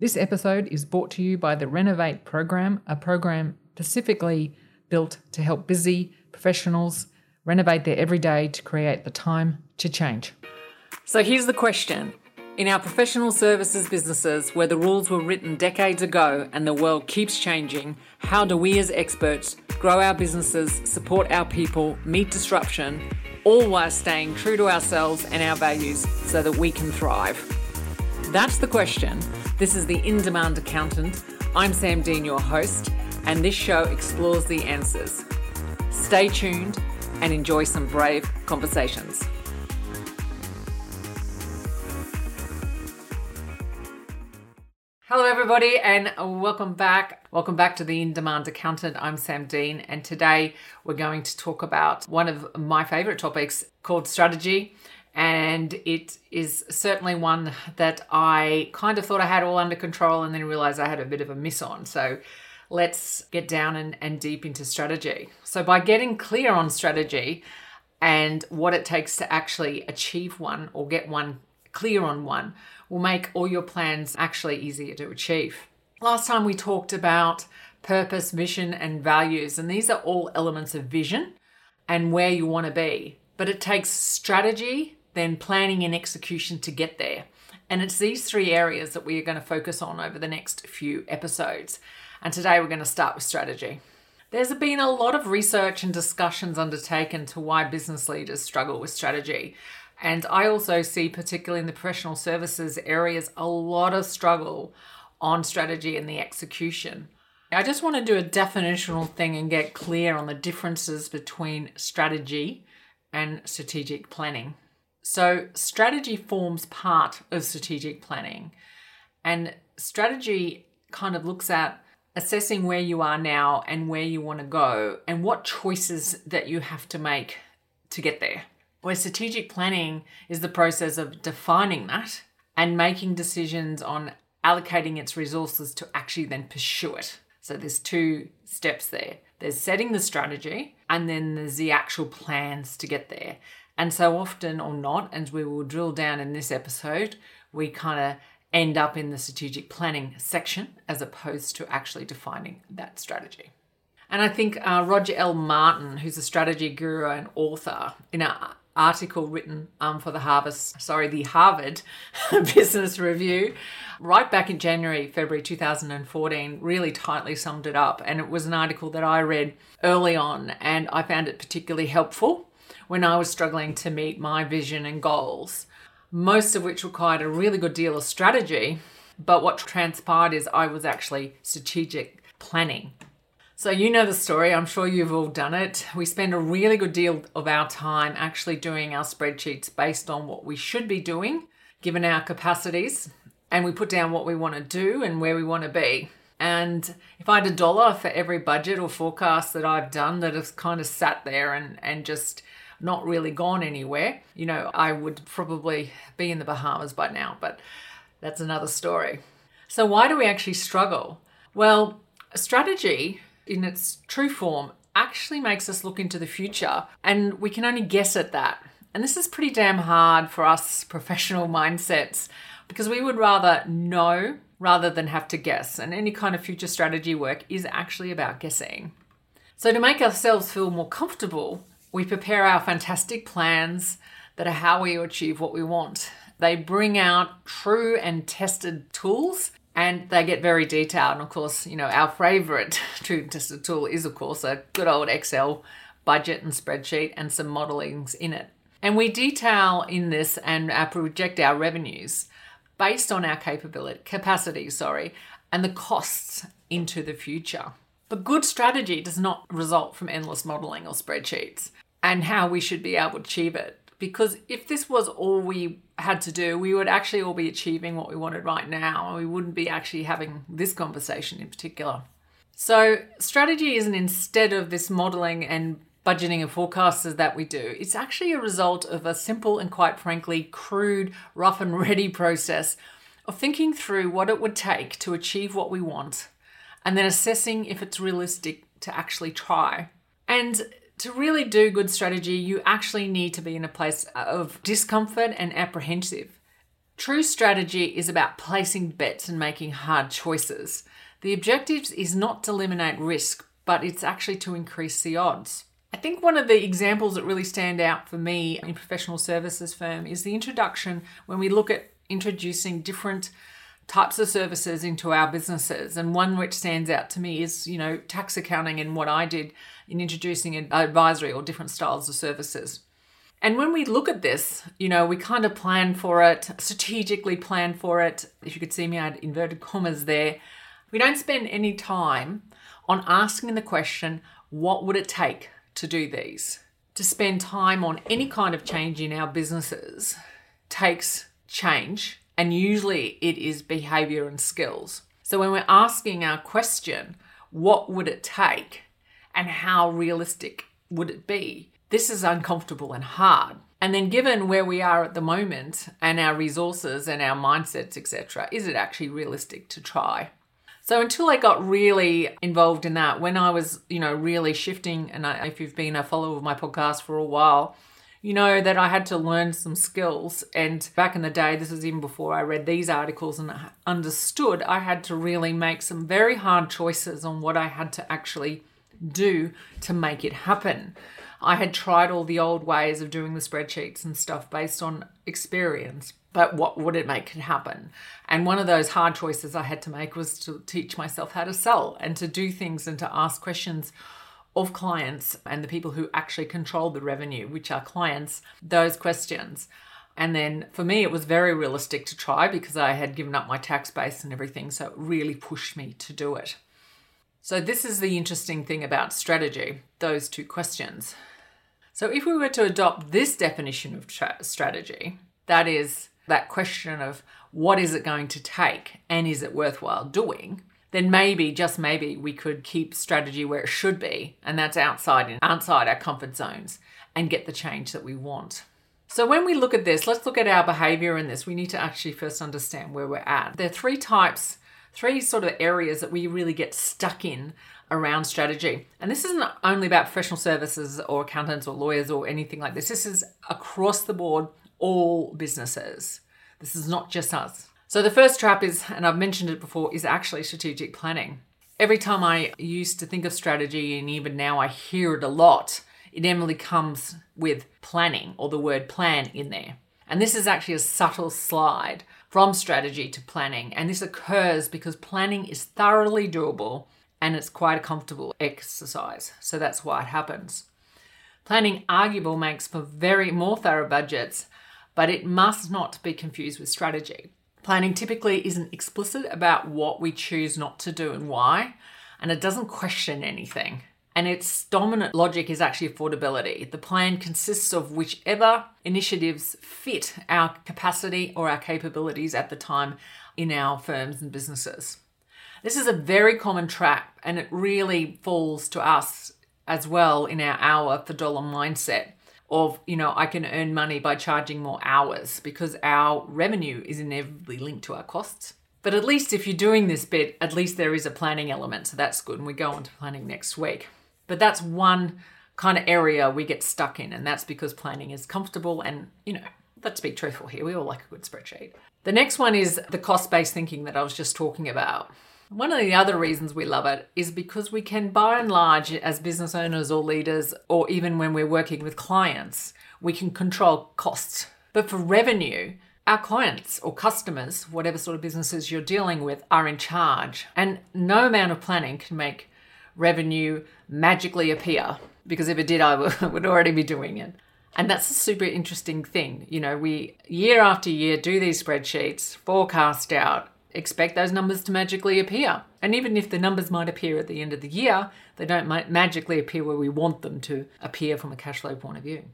This episode is brought to you by the Renovate program, a program specifically built to help busy professionals renovate their everyday to create the time to change. So here's the question. In our professional services businesses, where the rules were written decades ago and the world keeps changing, how do we as experts grow our businesses, support our people, meet disruption, all while staying true to ourselves and our values so that we can thrive? That's the question. This is the In Demand Accountant. I'm Sam Dean, your host, and this show explores the answers. Stay tuned and enjoy some brave conversations. Hello, everybody, and welcome back. Welcome back to the In Demand Accountant. I'm Sam Dean, and today we're going to talk about one of my favorite topics called strategy. And it is certainly one that I kind of thought I had all under control and then realized I had a bit of a miss on. So let's get down and, and deep into strategy. So, by getting clear on strategy and what it takes to actually achieve one or get one clear on one, will make all your plans actually easier to achieve. Last time we talked about purpose, vision, and values, and these are all elements of vision and where you want to be. But it takes strategy, then planning and execution to get there. And it's these three areas that we are going to focus on over the next few episodes. And today we're going to start with strategy. There's been a lot of research and discussions undertaken to why business leaders struggle with strategy. And I also see, particularly in the professional services areas, a lot of struggle on strategy and the execution. I just want to do a definitional thing and get clear on the differences between strategy and strategic planning. So, strategy forms part of strategic planning, and strategy kind of looks at assessing where you are now and where you want to go and what choices that you have to make to get there where strategic planning is the process of defining that and making decisions on allocating its resources to actually then pursue it. So there's two steps there. There's setting the strategy and then there's the actual plans to get there. And so often or not, as we will drill down in this episode, we kind of end up in the strategic planning section as opposed to actually defining that strategy. And I think uh, Roger L. Martin, who's a strategy guru and author, in an article written um, for the Harvest, sorry, the Harvard Business Review, right back in January, February 2014, really tightly summed it up. And it was an article that I read early on, and I found it particularly helpful when I was struggling to meet my vision and goals, most of which required a really good deal of strategy. But what transpired is I was actually strategic planning so, you know the story. I'm sure you've all done it. We spend a really good deal of our time actually doing our spreadsheets based on what we should be doing, given our capacities, and we put down what we want to do and where we want to be. And if I had a dollar for every budget or forecast that I've done that has kind of sat there and, and just not really gone anywhere, you know, I would probably be in the Bahamas by now, but that's another story. So, why do we actually struggle? Well, strategy in its true form actually makes us look into the future, and we can only guess at that. And this is pretty damn hard for us professional mindsets because we would rather know rather than have to guess. And any kind of future strategy work is actually about guessing. So, to make ourselves feel more comfortable, we prepare our fantastic plans that are how we achieve what we want. They bring out true and tested tools and they get very detailed. And of course, you know, our favorite true tested tool is, of course, a good old Excel budget and spreadsheet and some modelings in it. And we detail in this and uh, project our revenues based on our capability, capacity, sorry, and the costs into the future. But good strategy does not result from endless modeling or spreadsheets and how we should be able to achieve it because if this was all we had to do, we would actually all be achieving what we wanted right now, and we wouldn't be actually having this conversation in particular. So, strategy isn't instead of this modeling and budgeting and forecasters that we do, it's actually a result of a simple and quite frankly crude, rough and ready process of thinking through what it would take to achieve what we want and then assessing if it's realistic to actually try. And to really do good strategy, you actually need to be in a place of discomfort and apprehensive. True strategy is about placing bets and making hard choices. The objective is not to eliminate risk, but it's actually to increase the odds. I think one of the examples that really stand out for me in professional services firm is the introduction when we look at introducing different types of services into our businesses. And one which stands out to me is, you know, tax accounting and what I did in introducing an advisory or different styles of services. And when we look at this, you know, we kind of plan for it, strategically plan for it. If you could see me, I had inverted commas there. We don't spend any time on asking the question, what would it take to do these? To spend time on any kind of change in our businesses takes change and usually it is behavior and skills. So when we're asking our question, what would it take and how realistic would it be? This is uncomfortable and hard. And then given where we are at the moment and our resources and our mindsets, etc., is it actually realistic to try? So until I got really involved in that, when I was, you know, really shifting, and I, if you've been a follower of my podcast for a while, you know that I had to learn some skills. And back in the day, this was even before I read these articles and understood, I had to really make some very hard choices on what I had to actually do to make it happen. I had tried all the old ways of doing the spreadsheets and stuff based on experience, but what would it make it happen? And one of those hard choices I had to make was to teach myself how to sell and to do things and to ask questions of clients and the people who actually control the revenue, which are clients, those questions. And then for me, it was very realistic to try because I had given up my tax base and everything. So it really pushed me to do it. So, this is the interesting thing about strategy those two questions. So, if we were to adopt this definition of tra- strategy, that is that question of what is it going to take and is it worthwhile doing, then maybe, just maybe, we could keep strategy where it should be, and that's outside outside our comfort zones, and get the change that we want. So when we look at this, let's look at our behavior in this. We need to actually first understand where we're at. There are three types, three sort of areas that we really get stuck in around strategy. And this isn't only about professional services or accountants or lawyers or anything like this. This is across the board, all businesses. This is not just us. So the first trap is, and I've mentioned it before, is actually strategic planning. Every time I used to think of strategy, and even now I hear it a lot, it inevitably comes with planning or the word plan in there. And this is actually a subtle slide from strategy to planning. And this occurs because planning is thoroughly doable and it's quite a comfortable exercise. So that's why it happens. Planning arguable makes for very more thorough budgets, but it must not be confused with strategy. Planning typically isn't explicit about what we choose not to do and why, and it doesn't question anything. And its dominant logic is actually affordability. The plan consists of whichever initiatives fit our capacity or our capabilities at the time in our firms and businesses. This is a very common trap, and it really falls to us as well in our hour for dollar mindset of, you know, I can earn money by charging more hours because our revenue is inevitably linked to our costs. But at least if you're doing this bit, at least there is a planning element. So that's good. And we go on to planning next week. But that's one kind of area we get stuck in. And that's because planning is comfortable. And, you know, let's be truthful here. We all like a good spreadsheet. The next one is the cost based thinking that I was just talking about. One of the other reasons we love it is because we can, by and large, as business owners or leaders, or even when we're working with clients, we can control costs. But for revenue, our clients or customers, whatever sort of businesses you're dealing with, are in charge. And no amount of planning can make revenue magically appear because if it did, I would already be doing it. And that's a super interesting thing. You know, we year after year do these spreadsheets, forecast out, expect those numbers to magically appear. And even if the numbers might appear at the end of the year, they don't magically appear where we want them to appear from a cash flow point of view.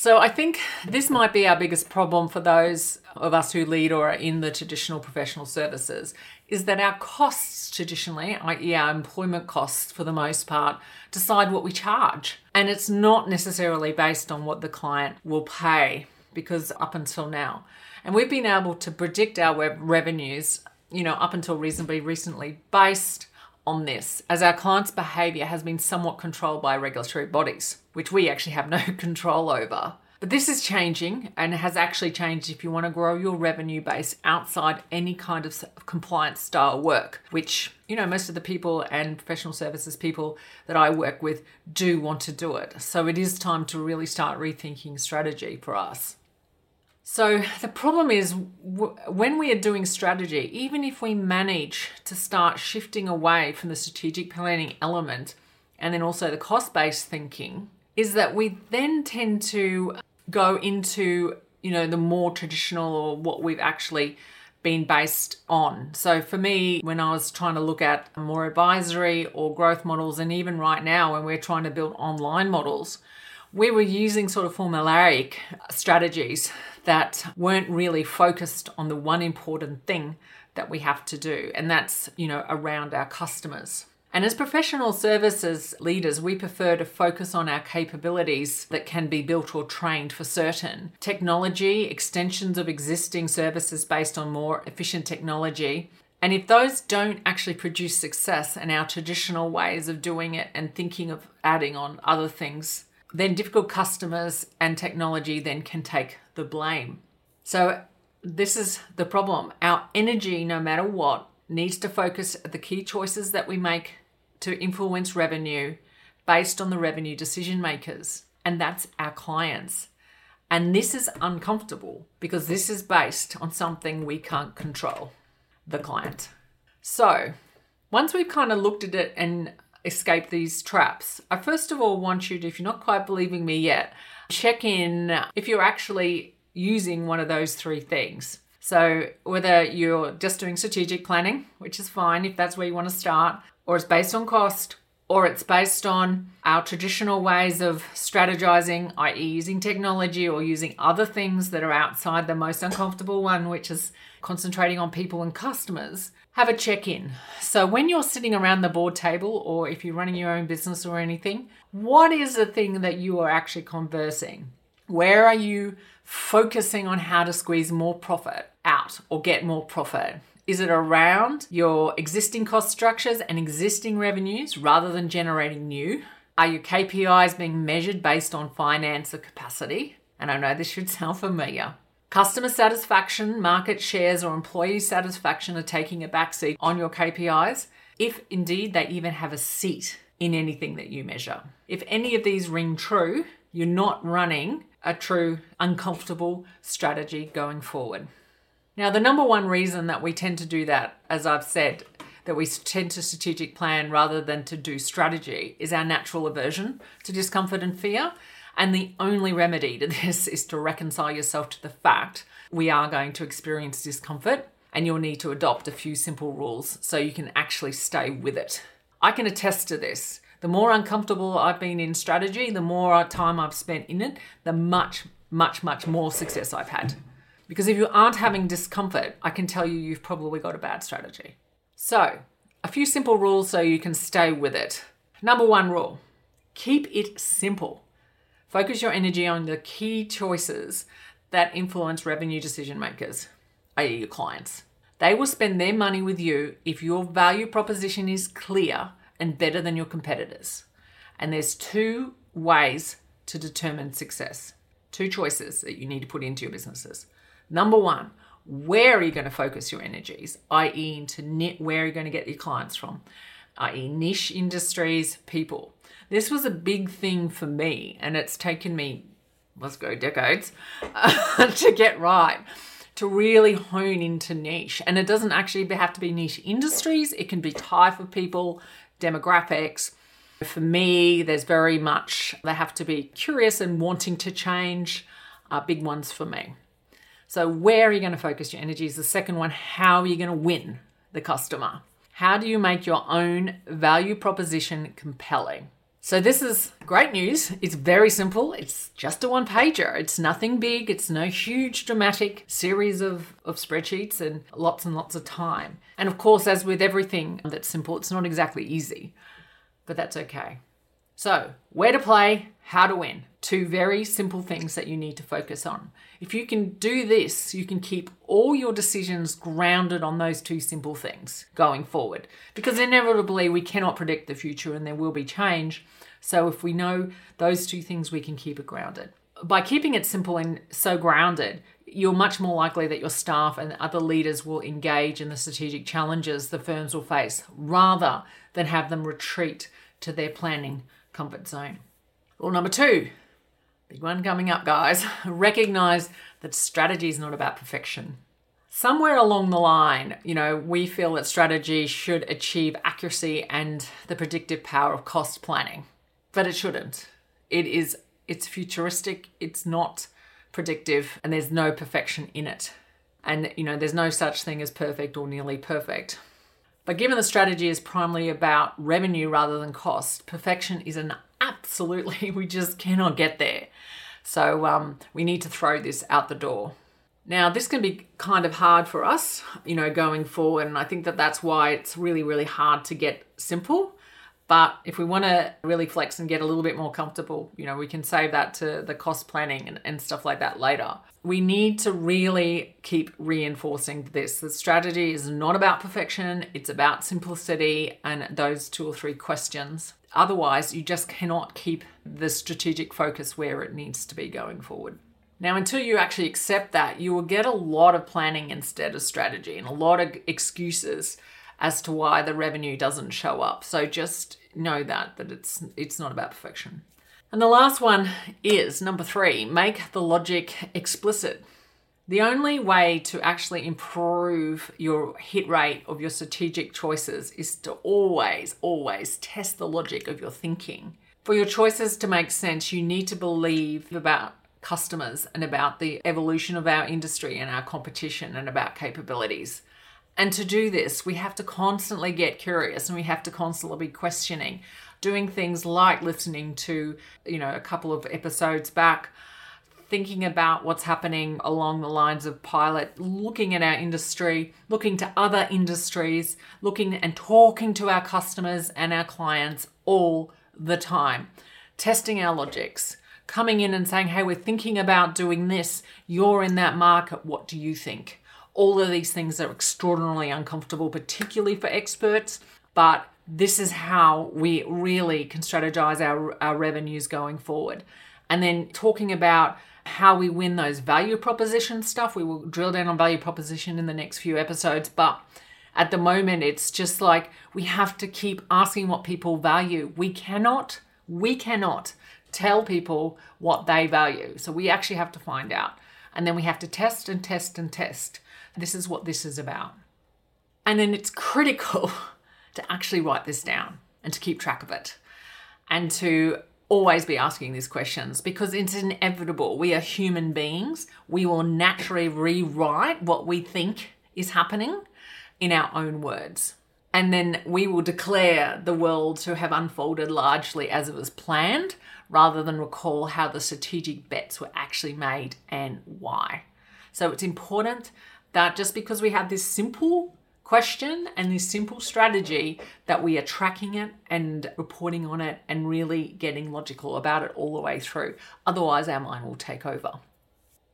So I think this might be our biggest problem for those of us who lead or are in the traditional professional services is that our costs traditionally, i.e. our employment costs for the most part, decide what we charge. And it's not necessarily based on what the client will pay because up until now. And we've been able to predict our revenues you know, up until reasonably recently based on this, as our clients' behaviour has been somewhat controlled by regulatory bodies, which we actually have no control over. But this is changing and has actually changed if you want to grow your revenue base outside any kind of compliance style work, which, you know, most of the people and professional services people that I work with do want to do it. So it is time to really start rethinking strategy for us. So the problem is w- when we are doing strategy, even if we manage to start shifting away from the strategic planning element and then also the cost based thinking, is that we then tend to go into you know the more traditional or what we've actually been based on. So for me, when I was trying to look at more advisory or growth models, and even right now when we're trying to build online models, we were using sort of formulaic strategies that weren't really focused on the one important thing that we have to do, and that's you know around our customers. And as professional services leaders, we prefer to focus on our capabilities that can be built or trained for certain. Technology, extensions of existing services based on more efficient technology. And if those don't actually produce success and our traditional ways of doing it and thinking of adding on other things, then difficult customers and technology then can take the blame. So, this is the problem. Our energy, no matter what, needs to focus at the key choices that we make to influence revenue based on the revenue decision makers, and that's our clients. And this is uncomfortable because this is based on something we can't control the client. So, once we've kind of looked at it and escaped these traps, I first of all want you to, if you're not quite believing me yet, check in if you're actually using one of those three things. So, whether you're just doing strategic planning, which is fine if that's where you want to start, or it's based on cost, or it's based on our traditional ways of strategizing, i.e., using technology or using other things that are outside the most uncomfortable one, which is concentrating on people and customers, have a check in. So, when you're sitting around the board table, or if you're running your own business or anything, what is the thing that you are actually conversing? Where are you focusing on how to squeeze more profit out or get more profit? Is it around your existing cost structures and existing revenues rather than generating new? Are your KPIs being measured based on finance or capacity? And I know this should sound familiar. Customer satisfaction, market shares, or employee satisfaction are taking a backseat on your KPIs, if indeed they even have a seat in anything that you measure. If any of these ring true, you're not running a true uncomfortable strategy going forward. Now, the number one reason that we tend to do that, as I've said, that we tend to strategic plan rather than to do strategy is our natural aversion to discomfort and fear. And the only remedy to this is to reconcile yourself to the fact we are going to experience discomfort and you'll need to adopt a few simple rules so you can actually stay with it. I can attest to this the more uncomfortable I've been in strategy, the more time I've spent in it, the much, much, much more success I've had. Because if you aren't having discomfort, I can tell you you've probably got a bad strategy. So, a few simple rules so you can stay with it. Number one rule keep it simple. Focus your energy on the key choices that influence revenue decision makers, i.e., your clients. They will spend their money with you if your value proposition is clear and better than your competitors. And there's two ways to determine success, two choices that you need to put into your businesses. Number one, where are you going to focus your energies, i.e., into where are you going to get your clients from, i.e., niche industries, people. This was a big thing for me, and it's taken me, let's go decades, to get right to really hone into niche. And it doesn't actually have to be niche industries, it can be type of people, demographics. For me, there's very much, they have to be curious and wanting to change, are big ones for me. So, where are you going to focus your energies? The second one, how are you going to win the customer? How do you make your own value proposition compelling? So, this is great news. It's very simple. It's just a one pager. It's nothing big. It's no huge dramatic series of, of spreadsheets and lots and lots of time. And of course, as with everything that's simple, it's not exactly easy, but that's okay. So, where to play, how to win. Two very simple things that you need to focus on. If you can do this, you can keep all your decisions grounded on those two simple things going forward. Because inevitably, we cannot predict the future and there will be change. So if we know those two things, we can keep it grounded. by keeping it simple and so grounded, you're much more likely that your staff and other leaders will engage in the strategic challenges the firms will face rather than have them retreat to their planning comfort zone. Rule number two big one coming up, guys recognize that strategy is not about perfection. Somewhere along the line, you know, we feel that strategy should achieve accuracy and the predictive power of cost planning, but it shouldn't. It is it's futuristic, it's not predictive, and there's no perfection in it. And you know, there's no such thing as perfect or nearly perfect. But given the strategy is primarily about revenue rather than cost, perfection is an absolutely, we just cannot get there. So um, we need to throw this out the door. Now, this can be kind of hard for us, you know, going forward. And I think that that's why it's really, really hard to get simple but if we want to really flex and get a little bit more comfortable, you know, we can save that to the cost planning and, and stuff like that later. We need to really keep reinforcing this. The strategy is not about perfection, it's about simplicity and those two or three questions. Otherwise, you just cannot keep the strategic focus where it needs to be going forward. Now, until you actually accept that, you will get a lot of planning instead of strategy and a lot of excuses as to why the revenue doesn't show up. So just know that that it's it's not about perfection. And the last one is number 3, make the logic explicit. The only way to actually improve your hit rate of your strategic choices is to always, always test the logic of your thinking. For your choices to make sense, you need to believe about customers and about the evolution of our industry and our competition and about capabilities. And to do this, we have to constantly get curious and we have to constantly be questioning, doing things like listening to, you know, a couple of episodes back, thinking about what's happening along the lines of pilot, looking at our industry, looking to other industries, looking and talking to our customers and our clients all the time, testing our logics, coming in and saying, hey, we're thinking about doing this. You're in that market. What do you think? All of these things are extraordinarily uncomfortable, particularly for experts, but this is how we really can strategize our, our revenues going forward. And then talking about how we win those value proposition stuff. We will drill down on value proposition in the next few episodes, but at the moment it's just like we have to keep asking what people value. We cannot, we cannot tell people what they value. So we actually have to find out. And then we have to test and test and test. This is what this is about. And then it's critical to actually write this down and to keep track of it and to always be asking these questions because it's inevitable. We are human beings. We will naturally rewrite what we think is happening in our own words. And then we will declare the world to have unfolded largely as it was planned rather than recall how the strategic bets were actually made and why. So it's important that just because we have this simple question and this simple strategy that we are tracking it and reporting on it and really getting logical about it all the way through. Otherwise, our mind will take over.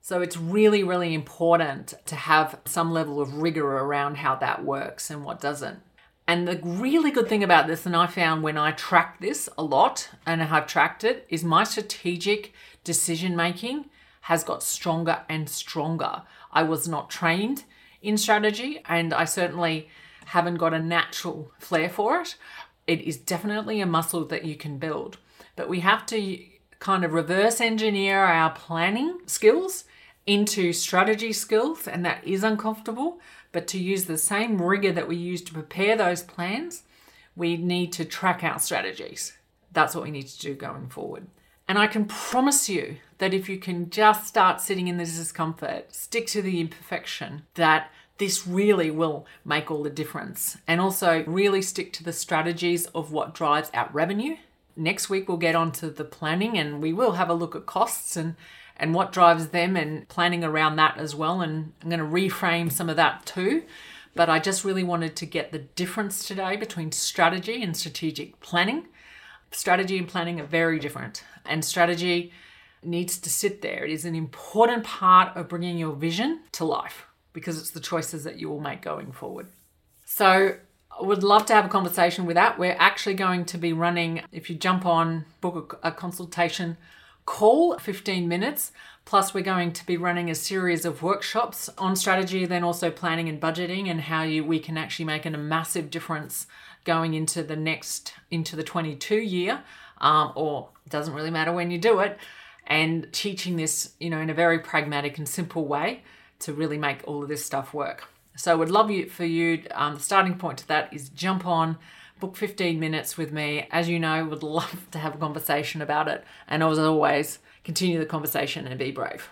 So it's really, really important to have some level of rigor around how that works and what doesn't. And the really good thing about this, and I found when I track this a lot and I've tracked it, is my strategic decision making has got stronger and stronger. I was not trained in strategy, and I certainly haven't got a natural flair for it. It is definitely a muscle that you can build, but we have to kind of reverse engineer our planning skills into strategy skills, and that is uncomfortable. But to use the same rigor that we use to prepare those plans, we need to track our strategies. That's what we need to do going forward. And I can promise you that if you can just start sitting in the discomfort, stick to the imperfection, that this really will make all the difference. And also, really stick to the strategies of what drives our revenue. Next week, we'll get on to the planning and we will have a look at costs and, and what drives them and planning around that as well. And I'm going to reframe some of that too. But I just really wanted to get the difference today between strategy and strategic planning strategy and planning are very different. And strategy needs to sit there. It is an important part of bringing your vision to life because it's the choices that you will make going forward. So, I would love to have a conversation with that. We're actually going to be running, if you jump on, book a, consultation call, 15 minutes. Plus, we're going to be running a series of workshops on strategy, then also planning and budgeting, and how you we can actually make a massive difference going into the next into the 22 year, um, or doesn't really matter when you do it, and teaching this, you know, in a very pragmatic and simple way to really make all of this stuff work. So, I would love you for you. Um, the starting point to that is jump on book 15 minutes with me. As you know, would love to have a conversation about it. And as always, continue the conversation and be brave.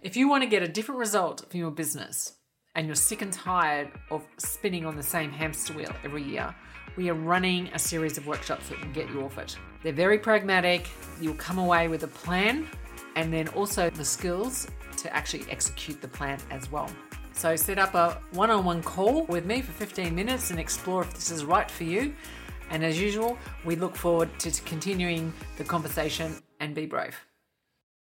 If you want to get a different result from your business and you're sick and tired of spinning on the same hamster wheel every year, we are running a series of workshops that will get you off it. They're very pragmatic. You'll come away with a plan and then also the skills to actually execute the plan as well. So set up a one on one call with me for 15 minutes and explore if this is right for you. And as usual, we look forward to continuing the conversation and be brave.